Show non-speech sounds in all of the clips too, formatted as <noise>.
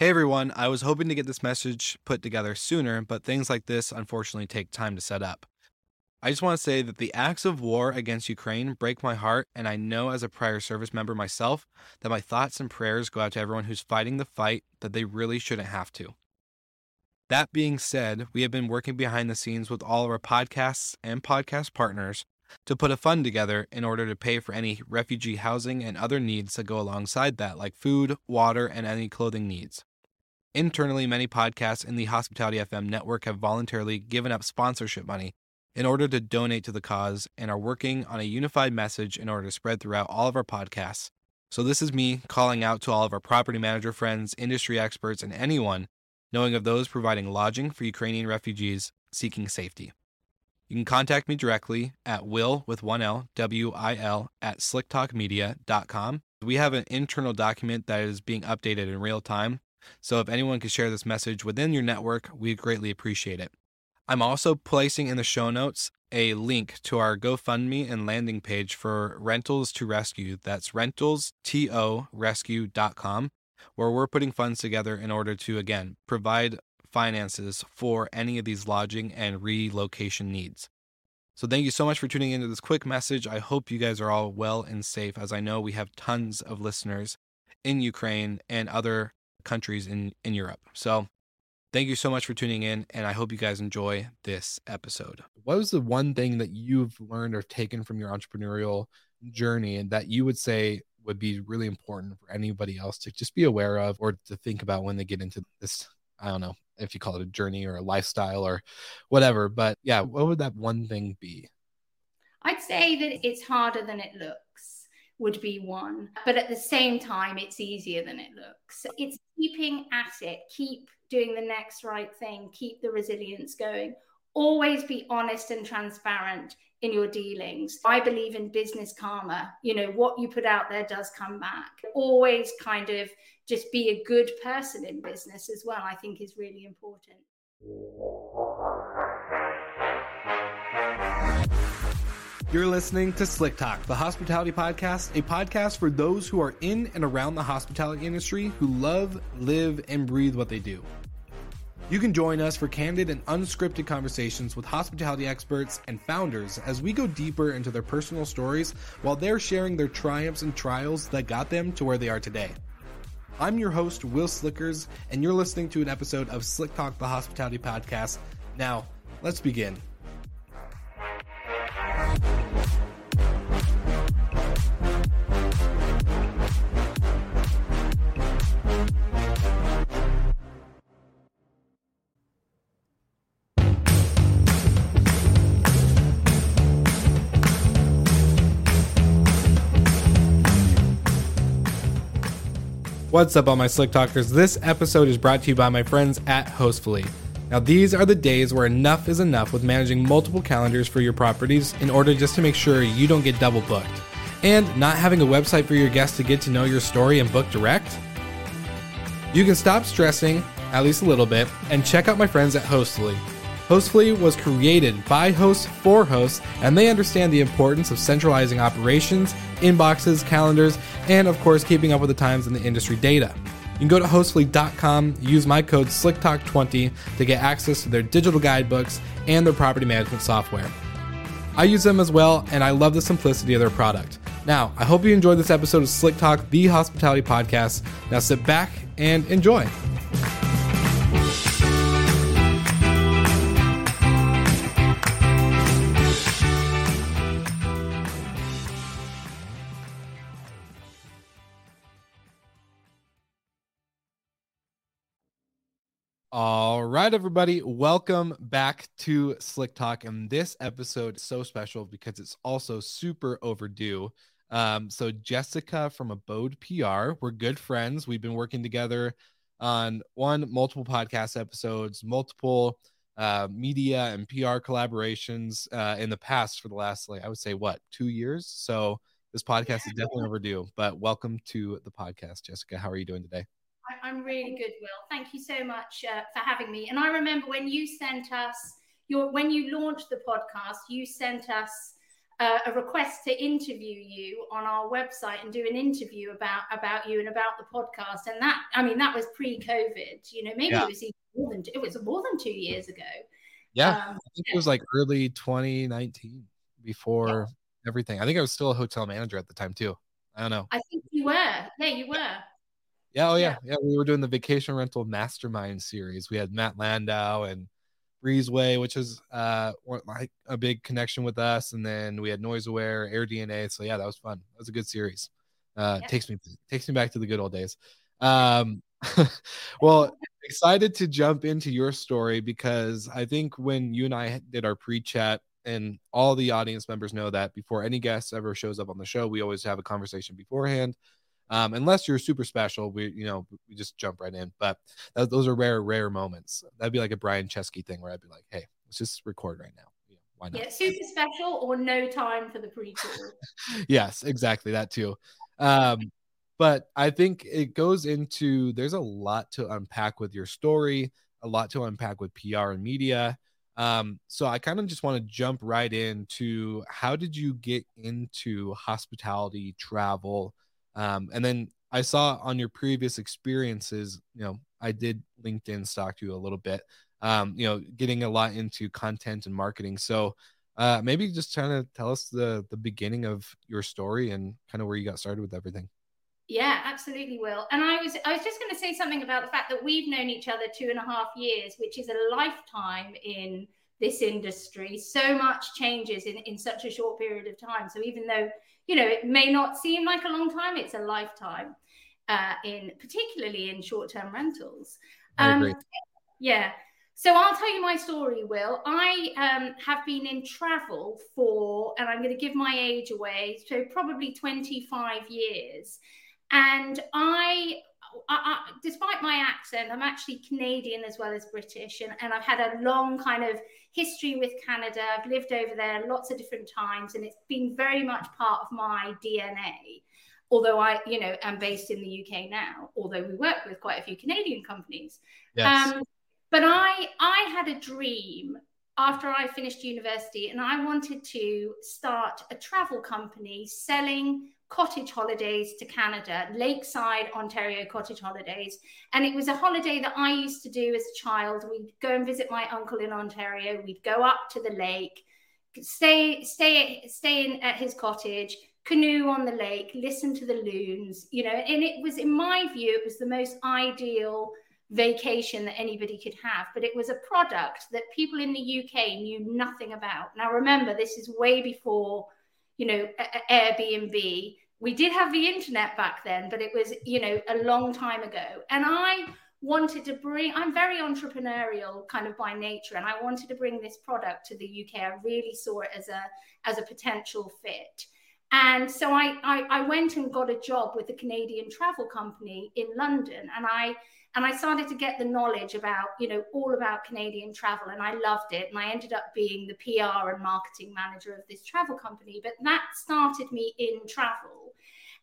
Hey everyone, I was hoping to get this message put together sooner, but things like this unfortunately take time to set up. I just want to say that the acts of war against Ukraine break my heart, and I know as a prior service member myself that my thoughts and prayers go out to everyone who's fighting the fight that they really shouldn't have to. That being said, we have been working behind the scenes with all of our podcasts and podcast partners to put a fund together in order to pay for any refugee housing and other needs that go alongside that, like food, water, and any clothing needs. Internally, many podcasts in the Hospitality FM network have voluntarily given up sponsorship money in order to donate to the cause and are working on a unified message in order to spread throughout all of our podcasts. So, this is me calling out to all of our property manager friends, industry experts, and anyone knowing of those providing lodging for Ukrainian refugees seeking safety. You can contact me directly at will with one L, W I L, at slicktalkmedia.com. We have an internal document that is being updated in real time so if anyone could share this message within your network, we greatly appreciate it. I'm also placing in the show notes a link to our GoFundMe and landing page for Rentals to Rescue. That's rentalstorescue.com, where we're putting funds together in order to, again, provide finances for any of these lodging and relocation needs. So, thank you so much for tuning into this quick message. I hope you guys are all well and safe, as I know we have tons of listeners in Ukraine and other countries in, in Europe. So thank you so much for tuning in, and I hope you guys enjoy this episode. What was the one thing that you've learned or taken from your entrepreneurial journey and that you would say would be really important for anybody else to just be aware of or to think about when they get into this? I don't know if you call it a journey or a lifestyle or whatever, but yeah, what would that one thing be? I'd say that it's harder than it looks would be one. But at the same time, it's easier than it looks. It's keeping at it, keep doing the next right thing, keep the resilience going. Always be honest and transparent in your dealings. I believe in business karma. You know, what you put out there does come back. Always kind of just be a good person in business as well, I think is really important. You're listening to Slick Talk, the hospitality podcast, a podcast for those who are in and around the hospitality industry who love, live, and breathe what they do. You can join us for candid and unscripted conversations with hospitality experts and founders as we go deeper into their personal stories while they're sharing their triumphs and trials that got them to where they are today. I'm your host, Will Slickers, and you're listening to an episode of Slick Talk, the hospitality podcast. Now, let's begin. What's up, all my Slick Talkers? This episode is brought to you by my friends at Hostfully. Now, these are the days where enough is enough with managing multiple calendars for your properties in order just to make sure you don't get double booked. And not having a website for your guests to get to know your story and book direct? You can stop stressing, at least a little bit, and check out my friends at Hostly. Hostfully was created by hosts for hosts, and they understand the importance of centralizing operations, inboxes, calendars, and of course, keeping up with the times and the industry data. You can go to hostfully.com, use my code SlickTalk20 to get access to their digital guidebooks and their property management software. I use them as well, and I love the simplicity of their product. Now, I hope you enjoyed this episode of Slick Talk, the hospitality podcast. Now sit back and enjoy. All right, everybody, welcome back to Slick Talk. And this episode is so special because it's also super overdue. Um, so Jessica from Abode PR, we're good friends. We've been working together on one multiple podcast episodes, multiple uh, media and PR collaborations uh, in the past for the last like I would say what two years. So this podcast is definitely overdue. But welcome to the podcast, Jessica. How are you doing today? I'm really good, Will. Thank you so much uh, for having me. And I remember when you sent us your when you launched the podcast, you sent us uh, a request to interview you on our website and do an interview about about you and about the podcast. And that, I mean, that was pre-COVID. You know, maybe yeah. it was even more than it was more than two years ago. Yeah, um, I think yeah. it was like early 2019 before yeah. everything. I think I was still a hotel manager at the time too. I don't know. I think you were. Yeah, you were. Yeah, oh yeah, yeah. We were doing the vacation rental mastermind series. We had Matt Landau and Breezeway, which is uh like a big connection with us, and then we had NoiseAware, AirDNA. So yeah, that was fun. That was a good series. Uh, yeah. takes me takes me back to the good old days. Um, <laughs> well, <laughs> excited to jump into your story because I think when you and I did our pre-chat, and all the audience members know that before any guest ever shows up on the show, we always have a conversation beforehand um, unless you're super special, we you know we just jump right in. But that, those are rare, rare moments. That'd be like a Brian Chesky thing where I'd be like, hey, let's just record right now. why not? Yeah, super special or no time for the prequel. <laughs> yes, exactly that too. Um, but I think it goes into there's a lot to unpack with your story, a lot to unpack with PR and media. Um, so I kind of just want to jump right into how did you get into hospitality, travel, um, and then I saw on your previous experiences, you know, I did LinkedIn stalk you a little bit, um, you know, getting a lot into content and marketing. So uh, maybe just trying to tell us the the beginning of your story and kind of where you got started with everything. Yeah, absolutely, Will. And I was I was just going to say something about the fact that we've known each other two and a half years, which is a lifetime in this industry. So much changes in, in such a short period of time. So even though, you know, it may not seem like a long time, it's a lifetime uh, in particularly in short-term rentals. Um, yeah. So I'll tell you my story, Will. I um, have been in travel for, and I'm going to give my age away, so probably 25 years. And I I, I, despite my accent, I'm actually Canadian as well as British, and, and I've had a long kind of history with Canada. I've lived over there lots of different times, and it's been very much part of my DNA. Although I, you know, am based in the UK now, although we work with quite a few Canadian companies. Yes. Um, but I, I had a dream after I finished university, and I wanted to start a travel company selling cottage holidays to Canada, Lakeside, Ontario cottage holidays. And it was a holiday that I used to do as a child. We'd go and visit my uncle in Ontario. We'd go up to the lake, stay, stay, stay in at his cottage, canoe on the lake, listen to the loons, you know, and it was, in my view, it was the most ideal vacation that anybody could have. But it was a product that people in the UK knew nothing about. Now, remember, this is way before you know, Airbnb. We did have the internet back then, but it was, you know, a long time ago. And I wanted to bring, I'm very entrepreneurial kind of by nature, and I wanted to bring this product to the UK. I really saw it as a as a potential fit. And so I, I, I went and got a job with a Canadian travel company in London, and I and I started to get the knowledge about, you know, all about Canadian travel, and I loved it. And I ended up being the PR and marketing manager of this travel company. But that started me in travel.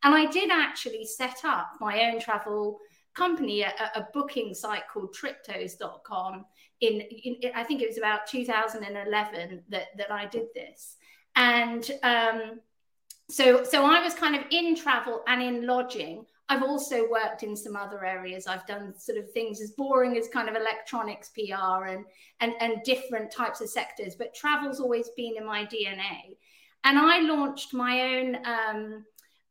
And I did actually set up my own travel company, a, a booking site called triptos.com. In, in, I think it was about 2011 that, that I did this. And um, so, so I was kind of in travel and in lodging I've also worked in some other areas. I've done sort of things as boring as kind of electronics PR and and and different types of sectors, but travel's always been in my DNA. And I launched my own um,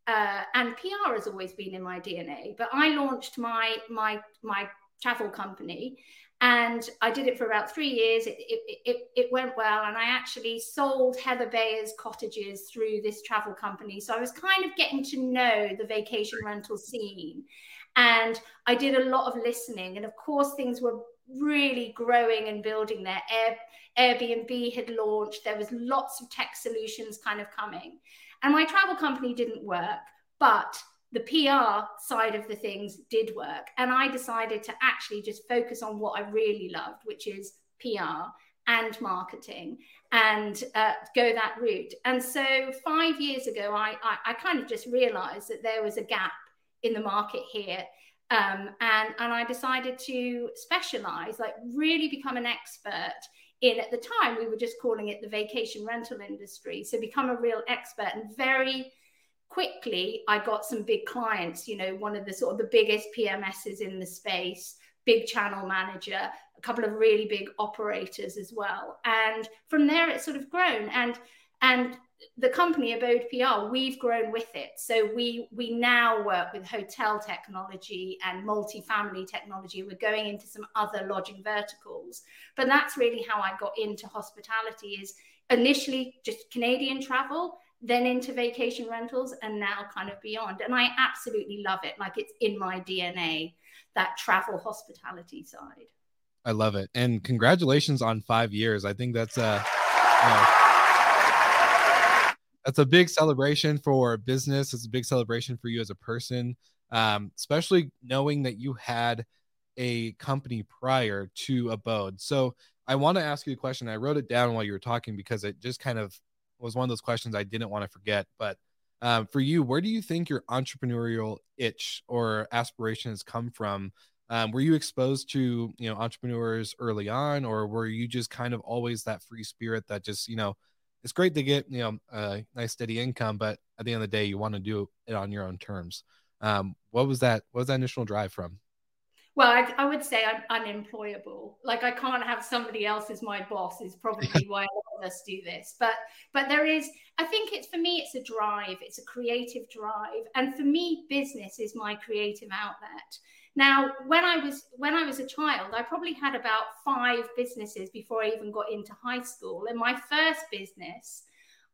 uh, and PR has always been in my DNA. But I launched my my my travel company and I did it for about three years. It, it, it, it, went well, and I actually sold Heather Bayer's cottages through this travel company. So I was kind of getting to know the vacation rental scene, and I did a lot of listening. And of course, things were really growing and building there. Air, Airbnb had launched. There was lots of tech solutions kind of coming. And my travel company didn't work, but the PR side of the things did work. And I decided to actually just focus on what I really loved, which is PR and marketing and uh, go that route. And so five years ago, I, I, I, kind of just realized that there was a gap in the market here. Um, and, and I decided to specialize, like really become an expert in, at the time, we were just calling it the vacation rental industry. So become a real expert and very quickly, I got some big clients, you know, one of the sort of the biggest PMSs in the space, big channel manager, a couple of really big operators as well. And from there, it's sort of grown. And and the company Abode PR, we've grown with it. So we we now work with hotel technology and multifamily technology. We're going into some other lodging verticals. But that's really how I got into hospitality is initially just Canadian travel, then into vacation rentals, and now kind of beyond. And I absolutely love it. Like it's in my DNA, that travel hospitality side. I love it. And congratulations on five years. I think that's a that's a big celebration for business. It's a big celebration for you as a person, um, especially knowing that you had a company prior to Abode. So I want to ask you a question. I wrote it down while you were talking because it just kind of was one of those questions I didn't want to forget. But um, for you, where do you think your entrepreneurial itch or aspiration has come from um, were you exposed to you know entrepreneurs early on, or were you just kind of always that free spirit that just you know it's great to get you know a nice steady income, but at the end of the day, you want to do it on your own terms. Um, what was that? What was that initial drive from? Well, I, I, would say I'm unemployable. Like I can't have somebody else as my boss. Is probably <laughs> why us do this. But but there is. I think it's for me. It's a drive. It's a creative drive, and for me, business is my creative outlet. Now, when I was when I was a child, I probably had about five businesses before I even got into high school. And my first business,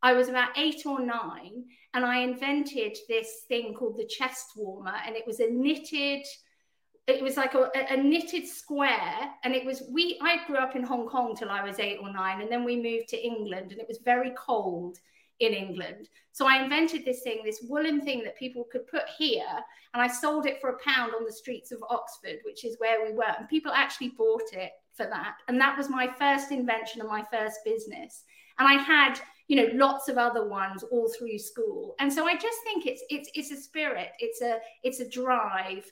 I was about eight or nine, and I invented this thing called the chest warmer, and it was a knitted. It was like a, a knitted square, and it was we. I grew up in Hong Kong till I was eight or nine, and then we moved to England, and it was very cold in England. So I invented this thing, this woolen thing that people could put here, and I sold it for a pound on the streets of Oxford, which is where we were. And people actually bought it for that. And that was my first invention and my first business. And I had, you know, lots of other ones all through school. And so I just think it's it's it's a spirit, it's a it's a drive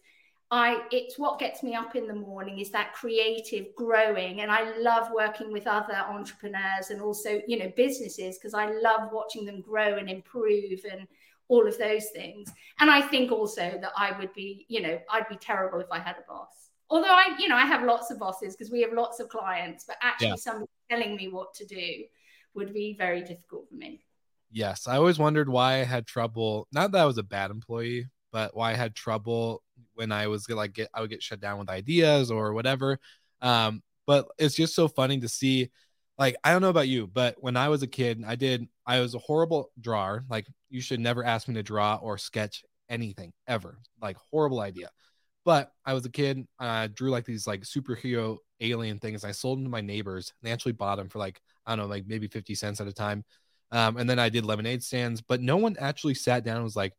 I it's what gets me up in the morning is that creative growing. And I love working with other entrepreneurs and also you know businesses because I love watching them grow and improve and all of those things. And I think also that I would be you know I'd be terrible if I had a boss. Although I you know I have lots of bosses because we have lots of clients but actually yeah. somebody telling me what to do would be very difficult for me. Yes I always wondered why I had trouble not that I was a bad employee but why I had trouble when I was like get I would get shut down with ideas or whatever. Um, but it's just so funny to see. Like I don't know about you, but when I was a kid, I did I was a horrible drawer. Like you should never ask me to draw or sketch anything ever. Like horrible idea. But I was a kid. I drew like these like superhero alien things. I sold them to my neighbors. They actually bought them for like I don't know, like maybe fifty cents at a time. Um, and then I did lemonade stands, but no one actually sat down and was like,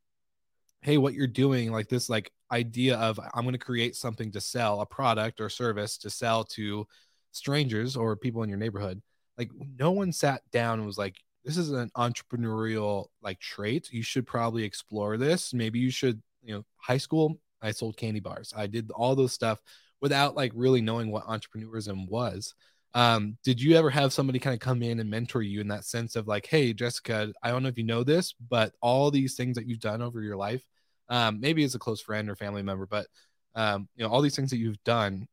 hey what you're doing like this like idea of i'm going to create something to sell a product or service to sell to strangers or people in your neighborhood. Like no one sat down and was like this is an entrepreneurial like trait. You should probably explore this. Maybe you should you know high school i sold candy bars. I did all those stuff without like really knowing what entrepreneurism was. Um, did you ever have somebody kind of come in and mentor you in that sense of like hey jessica i don't know if you know this but all these things that you've done over your life um, maybe as a close friend or family member, but um, you know, all these things that you've done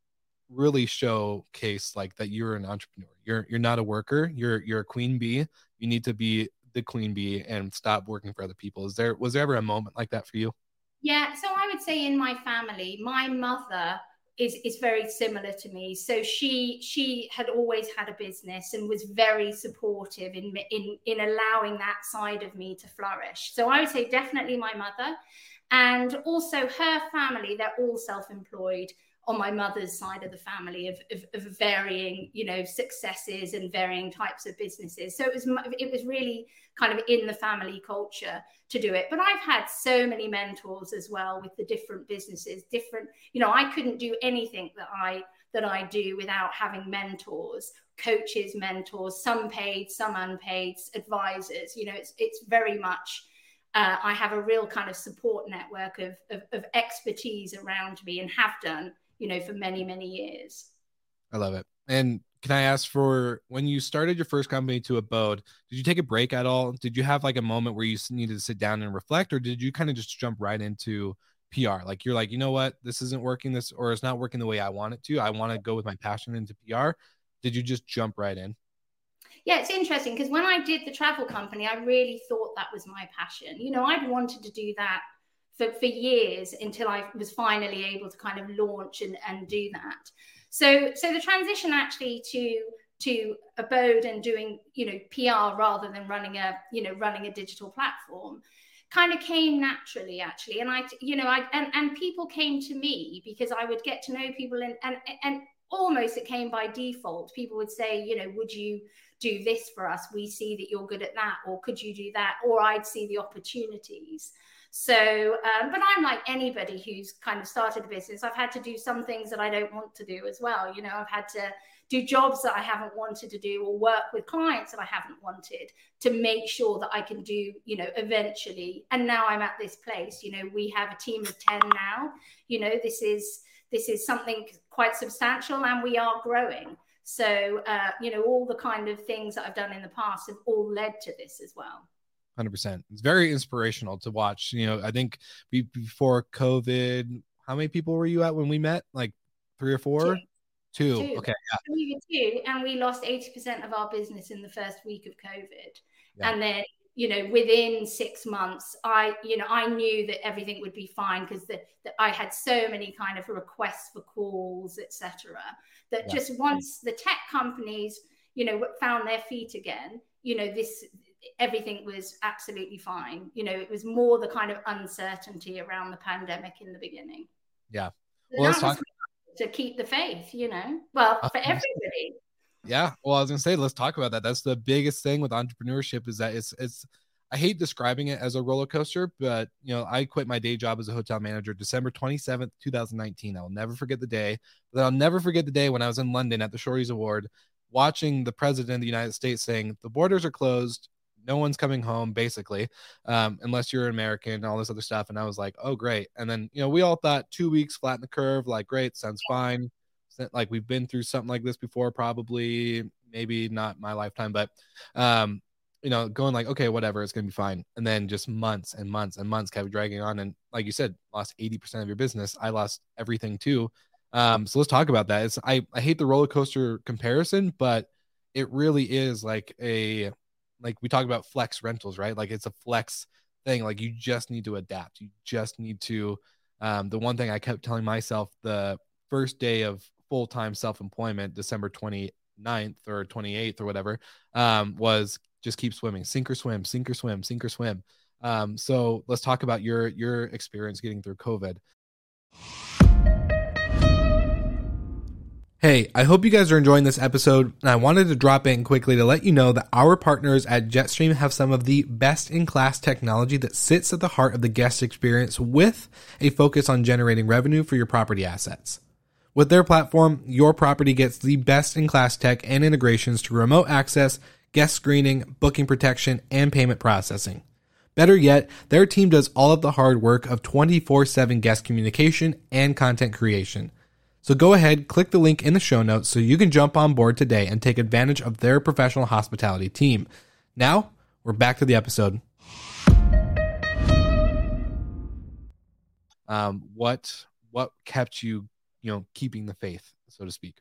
really showcase like that you're an entrepreneur. You're you're not a worker. You're you're a queen bee. You need to be the queen bee and stop working for other people. Is there was there ever a moment like that for you? Yeah, so I would say in my family, my mother is is very similar to me. So she she had always had a business and was very supportive in in in allowing that side of me to flourish. So I would say definitely my mother. And also her family, they're all self employed on my mother's side of the family of, of, of, varying you know successes and varying types of businesses. So it was it was really kind of in the family culture to do it. But i've had so many mentors as well with the different businesses different you know i couldn't do anything that i that i do without having mentors coaches mentors some paid some unpaid advisors you know it's it's very much uh, I have a real kind of support network of, of, of expertise around me and have done you know, for many, many years. I love it. And can I ask for when you started your first company to abode, did you take a break at all? Did you have like a moment where you needed to sit down and reflect, or did you kind of just jump right into PR? Like you're like, you know what, this isn't working, this or it's not working the way I want it to. I want to go with my passion into PR. Did you just jump right in? Yeah, it's interesting because when I did the travel company, I really thought that was my passion. You know, I'd wanted to do that for, for years until I was finally able to kind of launch and, and do that. So so the transition actually to to abode and doing you know PR rather than running a you know running a digital platform kind of came naturally actually and I you know I and, and people came to me because I would get to know people and and and almost it came by default people would say you know would you do this for us we see that you're good at that or could you do that or I'd see the opportunities so, um, but I'm like anybody who's kind of started a business. I've had to do some things that I don't want to do as well. You know, I've had to do jobs that I haven't wanted to do or work with clients that I haven't wanted to make sure that I can do, you know, eventually. And now I'm at this place, you know, we have a team of 10 now. You know, this is this is something quite substantial and we are growing. So, uh, you know, all the kind of things that I've done in the past have all led to this as well. 100%. It's very inspirational to watch. You know, I think before COVID, how many people were you at when we met? Like three or four? Two. two. Okay. Yeah. We were two, and we lost 80% of our business in the first week of COVID. Yeah. And then, you know, within six months, I, you know, I knew that everything would be fine because that I had so many kind of requests for calls, etc. That yeah. just once the tech companies, you know, found their feet again, you know, this everything was absolutely fine. You know, it was more the kind of uncertainty around the pandemic in the beginning. Yeah. Well, to keep the faith, you know, well, for everybody. Yeah. Well, I was gonna say, let's talk about that. That's the biggest thing with entrepreneurship is that it's it's I hate describing it as a roller coaster, but you know, I quit my day job as a hotel manager December 27th, 2019. I'll never forget the day. But I'll never forget the day when I was in London at the Shortyz Award watching the president of the United States saying the borders are closed, no one's coming home basically um, unless you're american and all this other stuff and i was like oh great and then you know we all thought two weeks flatten the curve like great sounds fine like we've been through something like this before probably maybe not my lifetime but um you know going like okay whatever it's gonna be fine and then just months and months and months kept dragging on and like you said lost 80% of your business i lost everything too um so let's talk about that it's i i hate the roller coaster comparison but it really is like a like we talk about flex rentals, right? Like it's a flex thing. Like you just need to adapt. You just need to. Um, the one thing I kept telling myself the first day of full time self employment, December 29th or 28th or whatever, um, was just keep swimming, sink or swim, sink or swim, sink or swim. Um, so let's talk about your your experience getting through COVID. Hey, I hope you guys are enjoying this episode, and I wanted to drop in quickly to let you know that our partners at Jetstream have some of the best in class technology that sits at the heart of the guest experience with a focus on generating revenue for your property assets. With their platform, your property gets the best in class tech and integrations to remote access, guest screening, booking protection, and payment processing. Better yet, their team does all of the hard work of 24 7 guest communication and content creation. So go ahead, click the link in the show notes so you can jump on board today and take advantage of their professional hospitality team. Now, we're back to the episode. Um, what what kept you, you know, keeping the faith, so to speak?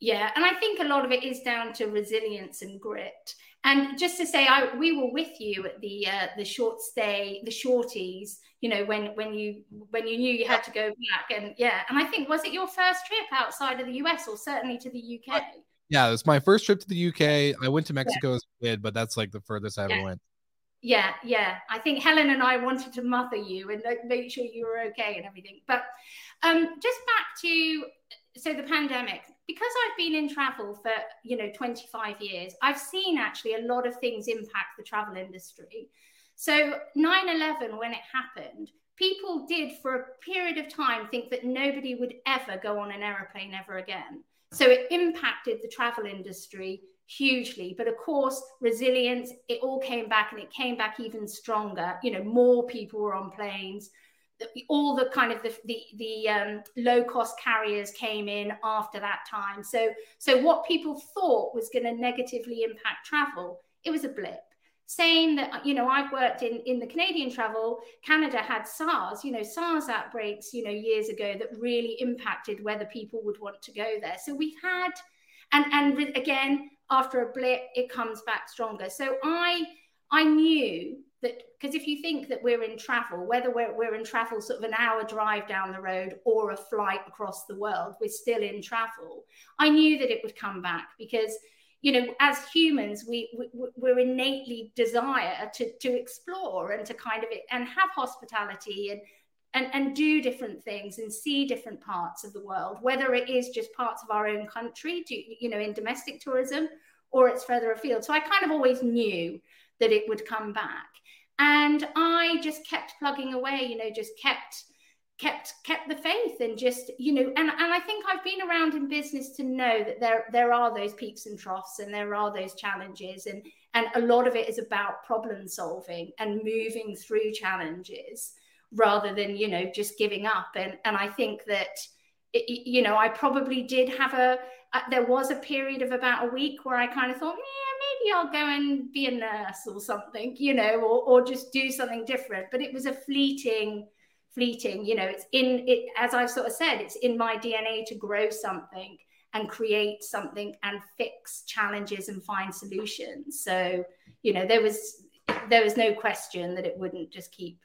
Yeah, and I think a lot of it is down to resilience and grit. And just to say, I we were with you at the uh, the short stay, the Shortyz. You know, when when you when you knew you had to go back, and yeah, and I think was it your first trip outside of the US or certainly to the UK? Yeah, it was my first trip to the UK. I went to Mexico yeah. as a kid, but that's like the furthest I ever yeah. went. Yeah, yeah. I think Helen and I wanted to mother you and like, make sure you were okay and everything. But um, just back to so the pandemic because i've been in travel for you know 25 years i've seen actually a lot of things impact the travel industry so 9-11 when it happened people did for a period of time think that nobody would ever go on an aeroplane ever again so it impacted the travel industry hugely but of course resilience it all came back and it came back even stronger you know more people were on planes all the kind of the the, the um, low cost carriers came in after that time. So so what people thought was going to negatively impact travel, it was a blip. Saying that you know I've worked in in the Canadian travel. Canada had SARS, you know SARS outbreaks, you know years ago that really impacted whether people would want to go there. So we've had, and and again after a blip, it comes back stronger. So I I knew that because if you think that we're in travel, whether we're, we're in travel sort of an hour drive down the road or a flight across the world, we're still in travel. I knew that it would come back because you know as humans we, we we're innately desire to to explore and to kind of and have hospitality and and, and do different things and see different parts of the world, whether it is just parts of our own country, you know, in domestic tourism, or it's further afield. So I kind of always knew that it would come back and i just kept plugging away you know just kept kept kept the faith and just you know and, and i think i've been around in business to know that there there are those peaks and troughs and there are those challenges and and a lot of it is about problem solving and moving through challenges rather than you know just giving up and and i think that you know i probably did have a, a there was a period of about a week where i kind of thought yeah maybe I'll go and be a nurse or something, you know, or, or just do something different. But it was a fleeting, fleeting, you know, it's in it, as I've sort of said, it's in my DNA to grow something and create something and fix challenges and find solutions. So, you know, there was there was no question that it wouldn't just keep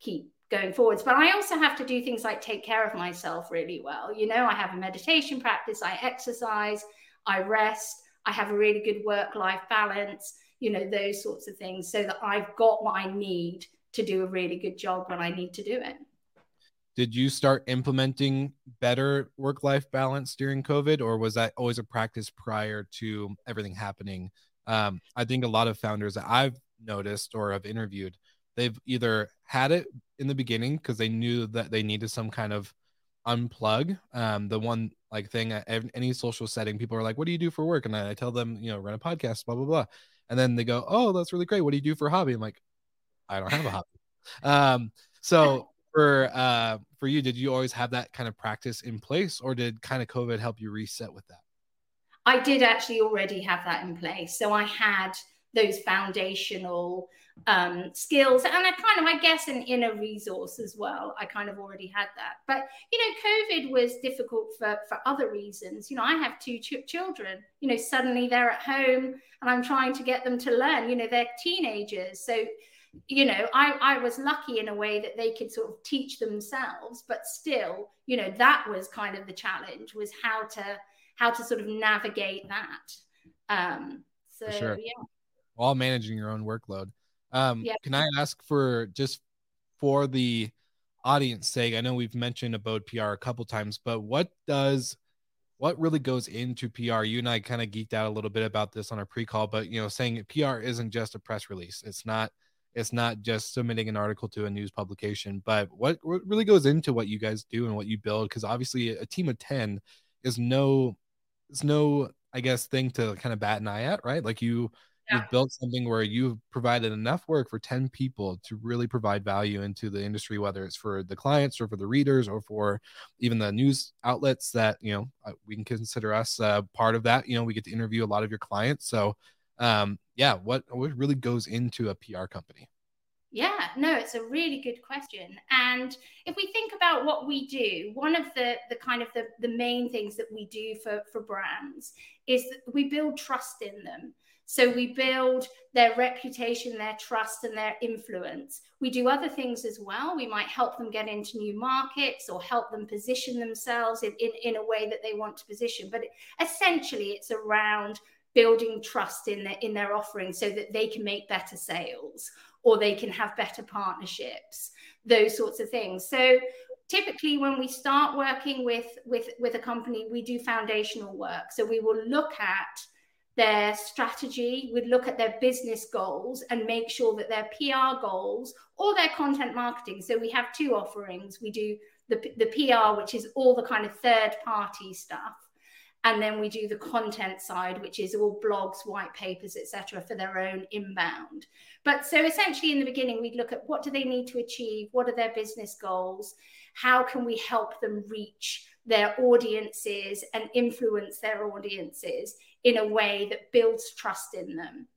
keep going forwards. But I also have to do things like take care of myself really well. You know, I have a meditation practice, I exercise, I rest, I have a really good work life balance, you know, those sorts of things, so that I've got what I need to do a really good job when I need to do it. Did you start implementing better work life balance during COVID, or was that always a practice prior to everything happening? Um, I think a lot of founders that I've noticed or have interviewed, they've either had it in the beginning because they knew that they needed some kind of unplug. Um, the one like thing any social setting, people are like, "What do you do for work?" And I tell them, you know, run a podcast, blah blah blah. And then they go, "Oh, that's really great. What do you do for a hobby?" I'm like, "I don't have a hobby." Um, so for uh for you, did you always have that kind of practice in place, or did kind of COVID help you reset with that? I did actually already have that in place. So I had those foundational um, skills and I kind of, I guess, an inner resource as well. I kind of already had that. But, you know, COVID was difficult for, for other reasons. You know, I have two ch- children, you know, suddenly they're at home and I'm trying to get them to learn, you know, they're teenagers. So, you know, I, I was lucky in a way that they could sort of teach themselves, but still, you know, that was kind of the challenge was how to, how to sort of navigate that. Um, so, sure. yeah. While managing your own workload. Um, yeah. Can I ask for just for the audience sake? I know we've mentioned about PR a couple times, but what does what really goes into PR? You and I kind of geeked out a little bit about this on our pre-call, but you know, saying PR isn't just a press release. It's not. It's not just submitting an article to a news publication, but what, what really goes into what you guys do and what you build? Because obviously, a team of ten is no, it's no, I guess, thing to kind of bat an eye at, right? Like you yeah. you've built something where you've provided enough work for 10 people to really provide value into the industry whether it's for the clients or for the readers or for even the news outlets that you know uh, we can consider us uh, part of that you know we get to interview a lot of your clients so um yeah what what really goes into a pr company yeah, no, it's a really good question. And if we think about what we do, one of the the kind of the, the main things that we do for, for brands is that we build trust in them. So we build their reputation, their trust, and their influence. We do other things as well. We might help them get into new markets or help them position themselves in, in, in a way that they want to position. But essentially, it's around building trust in their in their offering so that they can make better sales or they can have better partnerships those sorts of things so typically when we start working with with with a company we do foundational work so we will look at their strategy we'd look at their business goals and make sure that their pr goals or their content marketing. So we have two offerings. We do the, the pr which is all the kind of third party stuff. And then we do the content side which is all blogs white papers etc for their own inbound. But so essentially in the beginning we'd look at what do they need to achieve? What are their business goals? How can we help them reach their audiences and influence their audiences in a way that builds trust in them.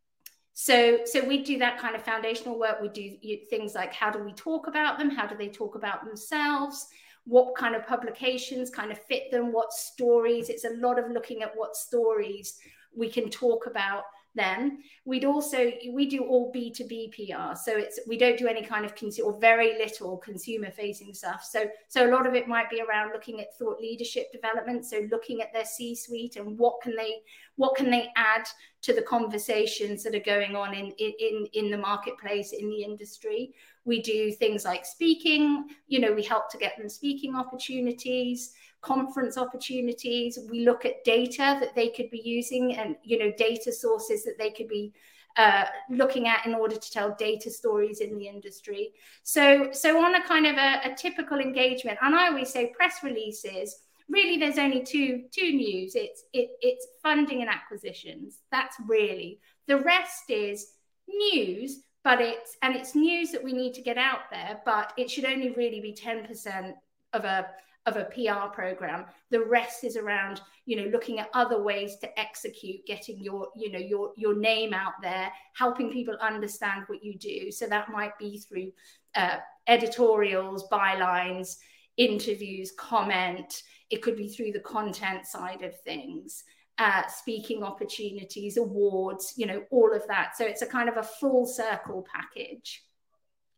So so we do that kind of foundational work. We do things like how do we talk about them? How do they talk about themselves? What kind of publications kind of fit them, what stories. It's a lot of looking at what stories we can talk about them. We'd also we do all B two B PR, so it's we don't do any kind of consumer or very little consumer facing stuff. So so a lot of it might be around looking at thought leadership development. So looking at their C suite and what can they what can they add to the conversations that are going on in in in the marketplace in the industry. We do things like speaking. You know, we help to get them speaking opportunities conference opportunities. We look at data that they could be using and, you know, data sources that they could be uh, looking at in order to tell data stories in the industry. So, so on a kind of a, a typical engagement, and I always say press releases. Really, there's only two two news. It's it, it's funding and acquisitions. That's really the rest is news, but it's and it's news that we need to get out there. But it should only really be ten percent of a of a PR program. The rest is around, you know, looking at other ways to execute, getting your, you know, your your name out there, helping people understand what you do. So that might be through uh, editorials, bylines, interviews, comment. It could be through the content side of things. Uh, speaking opportunities, awards, you know, all of that. So it's a kind of a full circle package.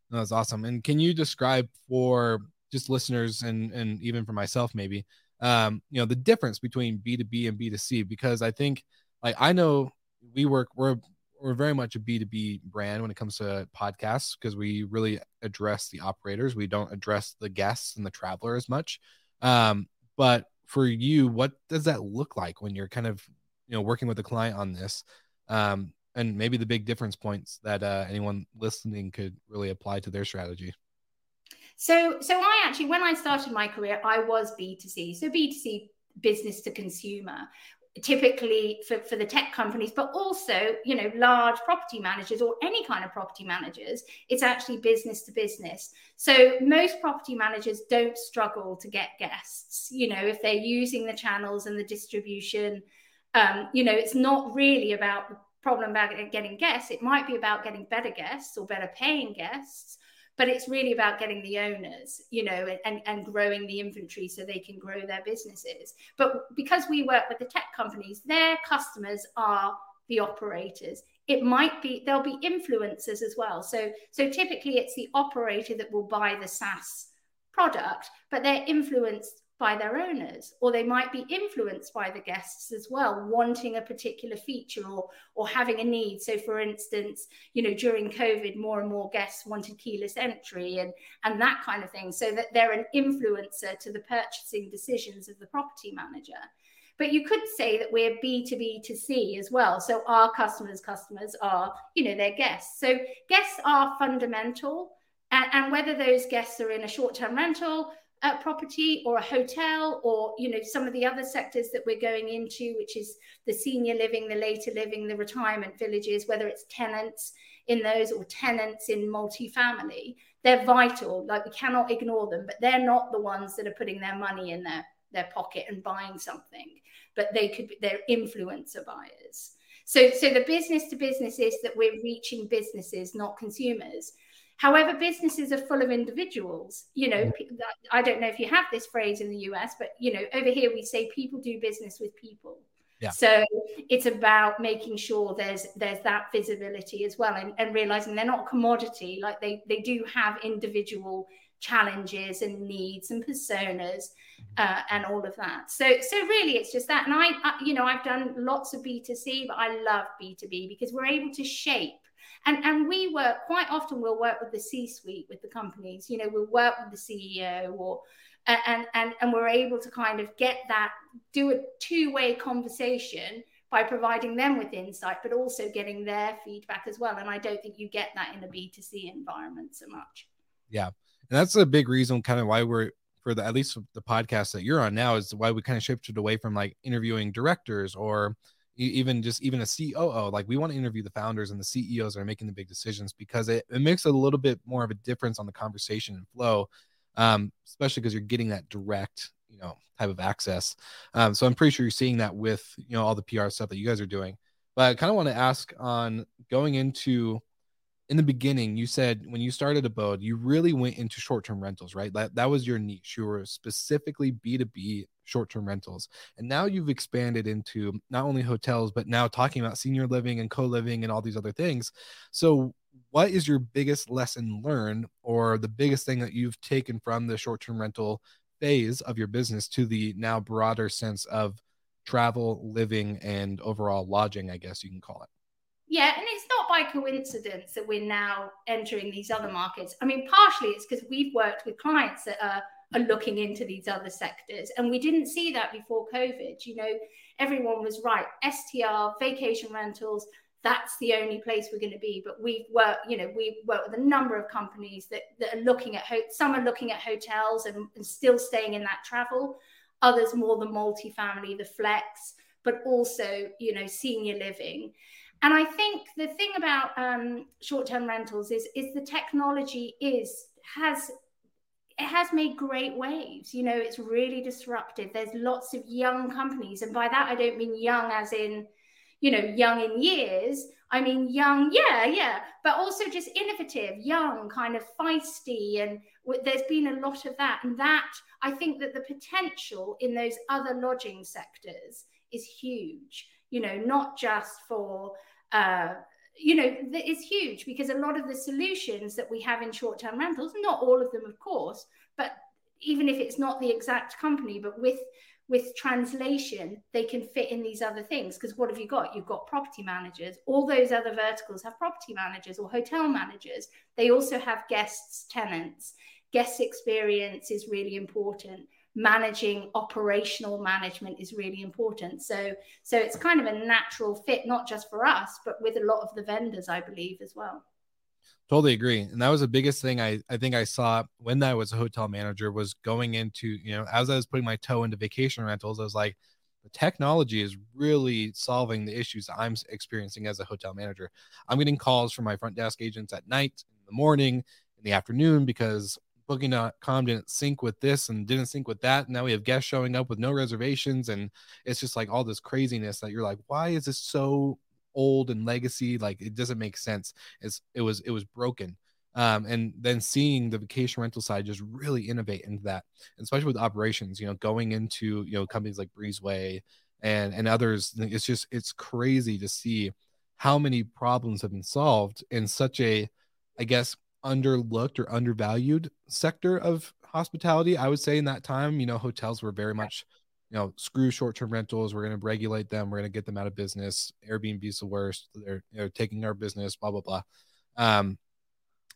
That's awesome. And can you describe for just listeners and and even for myself maybe um you know the difference between b2b and b2c because i think like i know we work we're we're very much a b2b brand when it comes to podcasts because we really address the operators we don't address the guests and the traveler as much um but for you what does that look like when you're kind of you know working with a client on this um and maybe the big difference points that uh, anyone listening could really apply to their strategy so, so I actually, when I started my career, I was B2C. So B2C, business to consumer, typically for, for the tech companies, but also, you know, large property managers or any kind of property managers, it's actually business to business. So most property managers don't struggle to get guests, you know, if they're using the channels and the distribution. Um, you know, it's not really about the problem about getting guests. It might be about getting better guests or better paying guests but it's really about getting the owners you know and, and growing the inventory so they can grow their businesses. But because we work with the tech companies their customers are the operators. It might be there'll be influencers as well. So so typically it's the operator that will buy the saas product but they're influenced by their owners or they might be influenced by the guests as well wanting a particular feature or or having a need. So for instance you know during covid more and more guests wanted keyless entry and and that kind of thing so that they're an influencer to the purchasing decisions of the property manager. But you could say that we're b2b to c as well so our customers customers are you know their guests. So guests are fundamental and, and whether those guests are in a short-term rental uh, property or a hotel or you know some of the other sectors that we're going into which is the senior living the later living the retirement villages whether it's tenants in those or tenants in multifamily they're vital. Like we cannot ignore them but they're not the ones that are putting their money in their their pocket and buying something but they could be they're influencer buyers. So so the business to business is that we're reaching businesses not consumers However, businesses are full of individuals. You know, I don't know if you have this phrase in the US, but you know, over here we say people do business with people. Yeah. So it's about making sure there's there's that visibility as well, and, and realizing they're not a commodity. Like they they do have individual challenges and needs and personas uh, and all of that. So, so really, it's just that. And I, I, you know, I've done lots of B2C, but I love B2B because we're able to shape. And, and we work quite often we'll work with the c-suite with the companies you know we'll work with the ceo or and and and we're able to kind of get that do a two-way conversation by providing them with insight but also getting their feedback as well. And i don't think you get that in a b2c environment so much. Yeah. And that's a big reason kind of why we're for the at least the podcast that you're on now is why we kind of shifted away from like interviewing directors or even just even a COO. Like we want to interview the founders and the CEOs that are making the big decisions because it, it makes a little bit more of a difference on the conversation and flow, um, especially because you're getting that direct, you know, type of access. Um, so I'm pretty sure you're seeing that with you know all the PR stuff that you guys are doing. But I kind of want to ask on going into in the beginning, you said when you started Abode, you really went into short term rentals, right? That, that was your niche. You were specifically B2B short term rentals. And now you've expanded into not only hotels, but now talking about senior living and co living and all these other things. So, what is your biggest lesson learned or the biggest thing that you've taken from the short term rental phase of your business to the now broader sense of travel, living, and overall lodging, I guess you can call it? Yeah, and it's not by coincidence that we're now entering these other markets. I mean, partially it's because we've worked with clients that are, are looking into these other sectors, and we didn't see that before COVID. You know, everyone was right. STR, vacation rentals, that's the only place we're going to be. But we've worked, you know, we've worked with a number of companies that, that are looking at, ho- some are looking at hotels and, and still staying in that travel, others more the multifamily, the flex, but also, you know, senior living. And I think the thing about um, short-term rentals is is the technology is has it has made great waves. You know, it's really disruptive. There's lots of young companies, and by that I don't mean young as in, you know, young in years. I mean young, yeah, yeah, but also just innovative, young, kind of feisty, and w- there's been a lot of that. And that I think that the potential in those other lodging sectors is huge. You know, not just for uh, you know, is huge because a lot of the solutions that we have in short term rentals, not all of them, of course, but even if it's not the exact company, but with with translation, they can fit in these other things. Because what have you got? You've got property managers. All those other verticals have property managers or hotel managers. They also have guests, tenants. Guest experience is really important managing operational management is really important. So so it's kind of a natural fit not just for us but with a lot of the vendors i believe as well. Totally agree. And that was the biggest thing i i think i saw when i was a hotel manager was going into you know as i was putting my toe into vacation rentals i was like the technology is really solving the issues i'm experiencing as a hotel manager. I'm getting calls from my front desk agents at night in the morning in the afternoon because booking.com didn't sync with this and didn't sync with that. And now we have guests showing up with no reservations. And it's just like all this craziness that you're like, why is this so old and legacy? Like it doesn't make sense. It's it was it was broken. Um, and then seeing the vacation rental side just really innovate into that, especially with operations, you know, going into you know companies like Breezeway and and others, it's just it's crazy to see how many problems have been solved in such a, I guess, underlooked or undervalued sector of hospitality. I would say in that time, you know, hotels were very much, you know, screw short term rentals. We're going to regulate them. We're going to get them out of business. Airbnb's the worst. They're taking our business. Blah blah blah. Um,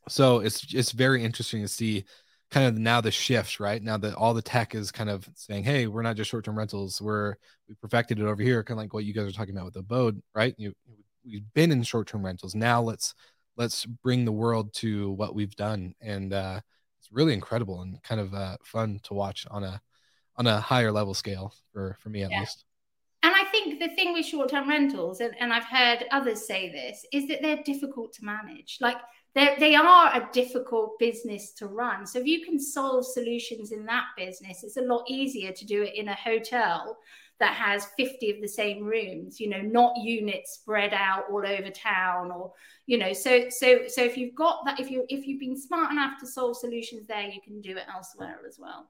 so it's it's very interesting to see kind of now the shift right now that all the tech is kind of saying hey we're not just short-term rentals we're we perfected it over here kind of like what you guys are talking about with the abode right you we've been in short-term rentals now let's let's bring the world to what we've done. And uh, it's really incredible and kind of uh, fun to watch on a on a higher level scale for for me at yeah. least. And i think the thing with short-term rentals and, and i've heard others say this is that they're difficult to manage. Like they they are a difficult business to run. So if you can solve solutions in that business it's a lot easier to do it in a hotel that has 50 of the same rooms you know not units spread out all over town or you know so so so if you've got that if you if you've been smart enough to solve solutions there you can do it elsewhere as well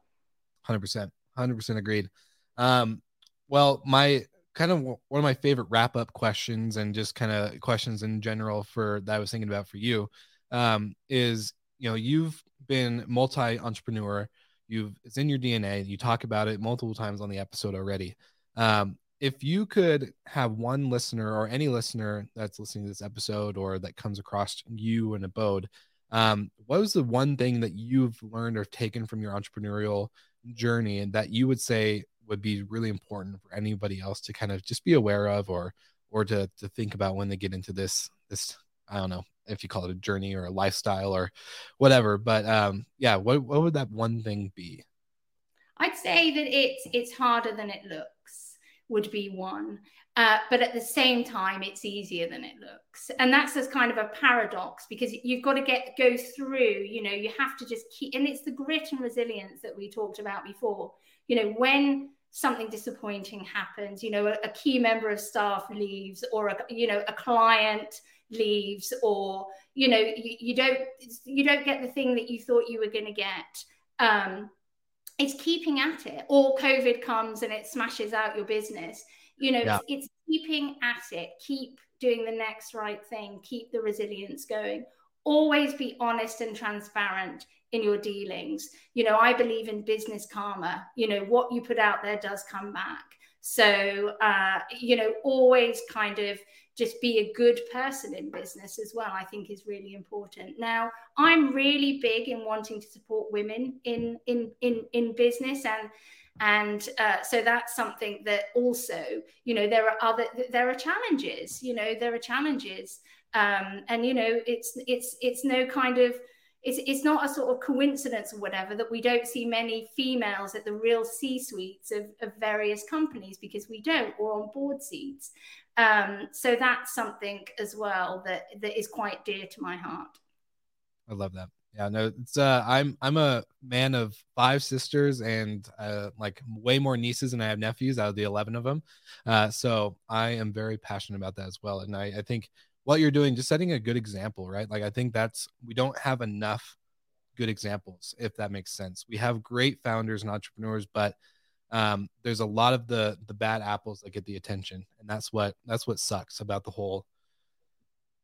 100% 100% agreed um well my kind of one of my favorite wrap up questions and just kind of questions in general for that I was thinking about for you um is you know, you've been multi entrepreneur. You've it's in your DNA. You talk about it multiple times on the episode already. Um, if you could have one listener or any listener that's listening to this episode or that comes across you and Abode, um, what was the one thing that you've learned or taken from your entrepreneurial journey and that you would say would be really important for anybody else to kind of just be aware of or or to to think about when they get into this this I don't know if you call it a journey or a lifestyle or whatever but um yeah what what would that one thing be? I'd say that it's it's harder than it looks would be one. Uh, but at the same time it's easier than it looks. And that's as kind of a paradox because you've got to get go through you know you have to just keep and it's the grit and resilience that we talked about before. You know when something disappointing happens you know a, a key member of staff leaves or a you know a client leaves or you know you, you don't you don't get the thing that you thought you were going to get. Um it's keeping at it or covid comes and it smashes out your business. You know yeah. it's, it's keeping at it. Keep doing the next right thing. Keep the resilience going. Always be honest and transparent in your dealings. You know i believe in business karma. You know what you put out there does come back so uh, you know always kind of just be a good person in business as well i think is really important. Now i'm really big in wanting to support women in in in in business and and uh, so that's something that also you know there are other there are challenges you know there are challenges. Um, and you know it's it's it's no kind of it's, it's not a sort of coincidence or whatever that we don't see many females at the real C suites of, of various companies because we don't, or on board seats. Um, so that's something as well that that is quite dear to my heart. I love that. Yeah, no, it's uh I'm I'm a man of five sisters and uh like way more nieces than I have nephews out of the 11 of them. Uh so I am very passionate about that as well and I I think what you're doing just setting a good example, right? Like I think that's we don't have enough good examples if that makes sense. We have great founders and entrepreneurs but um there's a lot of the the bad apples that get the attention and that's what that's what sucks about the whole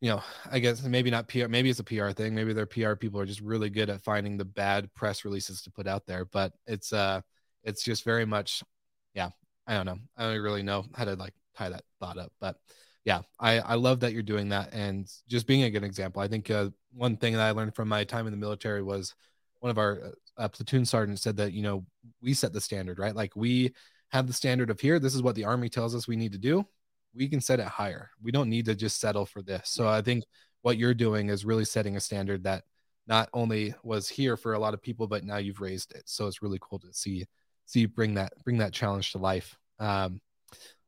you know, I guess maybe not PR, maybe it's a PR thing. Maybe their PR people are just really good at finding the bad press releases to put out there. But it's uh it's just very much, yeah, I don't know. I don't really know how to like tie that thought up. But yeah, I, I love that you're doing that and just being a good example. I think uh, one thing that I learned from my time in the military was one of our uh, platoon sergeants said that, you know, we set the standard, right? Like we have the standard of here. This is what the army tells us we need to do we can set it higher. We don't need to just settle for this. So I think what you're doing is really setting a standard that not only was here for a lot of people, but now you've raised it. So it's really cool to see see you bring that bring that challenge to life. Um,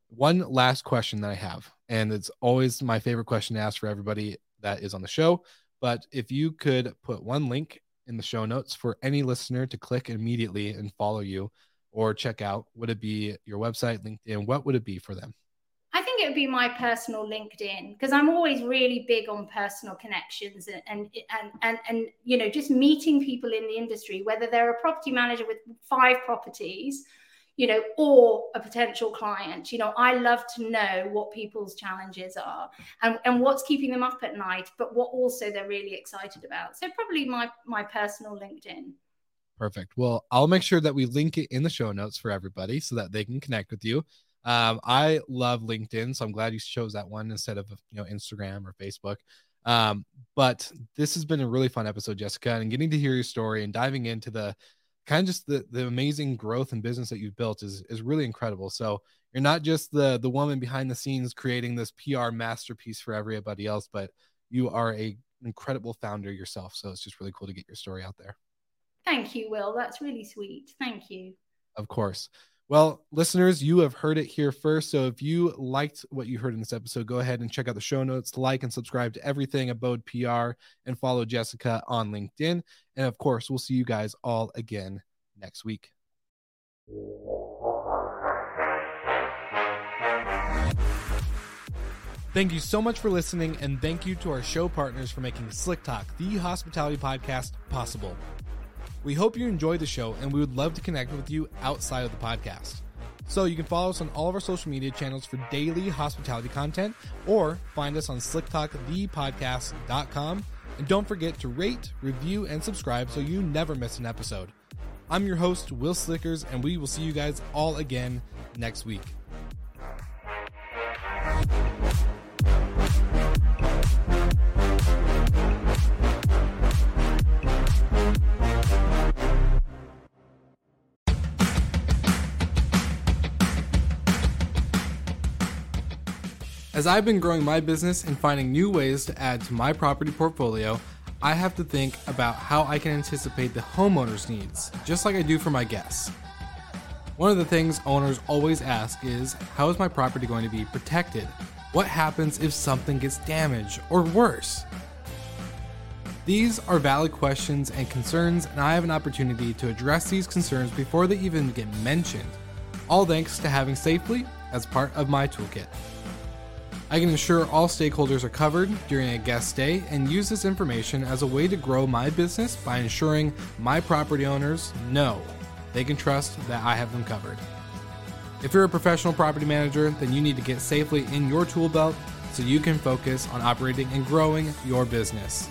one last question that I have, and it's always my favorite question to ask for everybody that is on the show. But if you could put one link in the show notes for any listener to click immediately and follow you or check out, would it be your website, LinkedIn? What would it be for them? I think it would be my personal LinkedIn because I'm always really big on personal connections and, and and and and you know just meeting people in the industry, whether they're a property manager with five properties, you know, or a potential client. You know, I love to know what people's challenges are and, and what's keeping them up at night, but what also they're really excited about. So probably my my personal LinkedIn. Perfect. Well, I'll make sure that we link it in the show notes for everybody so that they can connect with you. Um, I love LinkedIn, so I'm glad you chose that one instead of you know Instagram or Facebook. Um, but this has been a really fun episode, Jessica, and getting to hear your story and diving into the kind of just the, the amazing growth and business that you've built is is really incredible. So you're not just the the woman behind the scenes creating this PR masterpiece for everybody else, but you are a incredible founder yourself. So it's just really cool to get your story out there. Thank you, Will. That's really sweet. Thank you. Of course. Well, listeners, you have heard it here first. So if you liked what you heard in this episode, go ahead and check out the show notes, like and subscribe to everything Abode PR, and follow Jessica on LinkedIn. And of course, we'll see you guys all again next week. Thank you so much for listening, and thank you to our show partners for making Slick Talk, the hospitality podcast, possible. We hope you enjoy the show and we would love to connect with you outside of the podcast. So you can follow us on all of our social media channels for daily hospitality content or find us on slicktalkthepodcast.com And don't forget to rate, review, and subscribe so you never miss an episode. I'm your host, Will Slickers, and we will see you guys all again next week. As I've been growing my business and finding new ways to add to my property portfolio, I have to think about how I can anticipate the homeowner's needs, just like I do for my guests. One of the things owners always ask is how is my property going to be protected? What happens if something gets damaged or worse? These are valid questions and concerns, and I have an opportunity to address these concerns before they even get mentioned, all thanks to having Safely as part of my toolkit. I can ensure all stakeholders are covered during a guest stay and use this information as a way to grow my business by ensuring my property owners know they can trust that I have them covered. If you're a professional property manager, then you need to get safely in your tool belt so you can focus on operating and growing your business.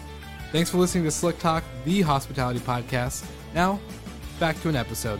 Thanks for listening to Slick Talk, the hospitality podcast. Now, back to an episode.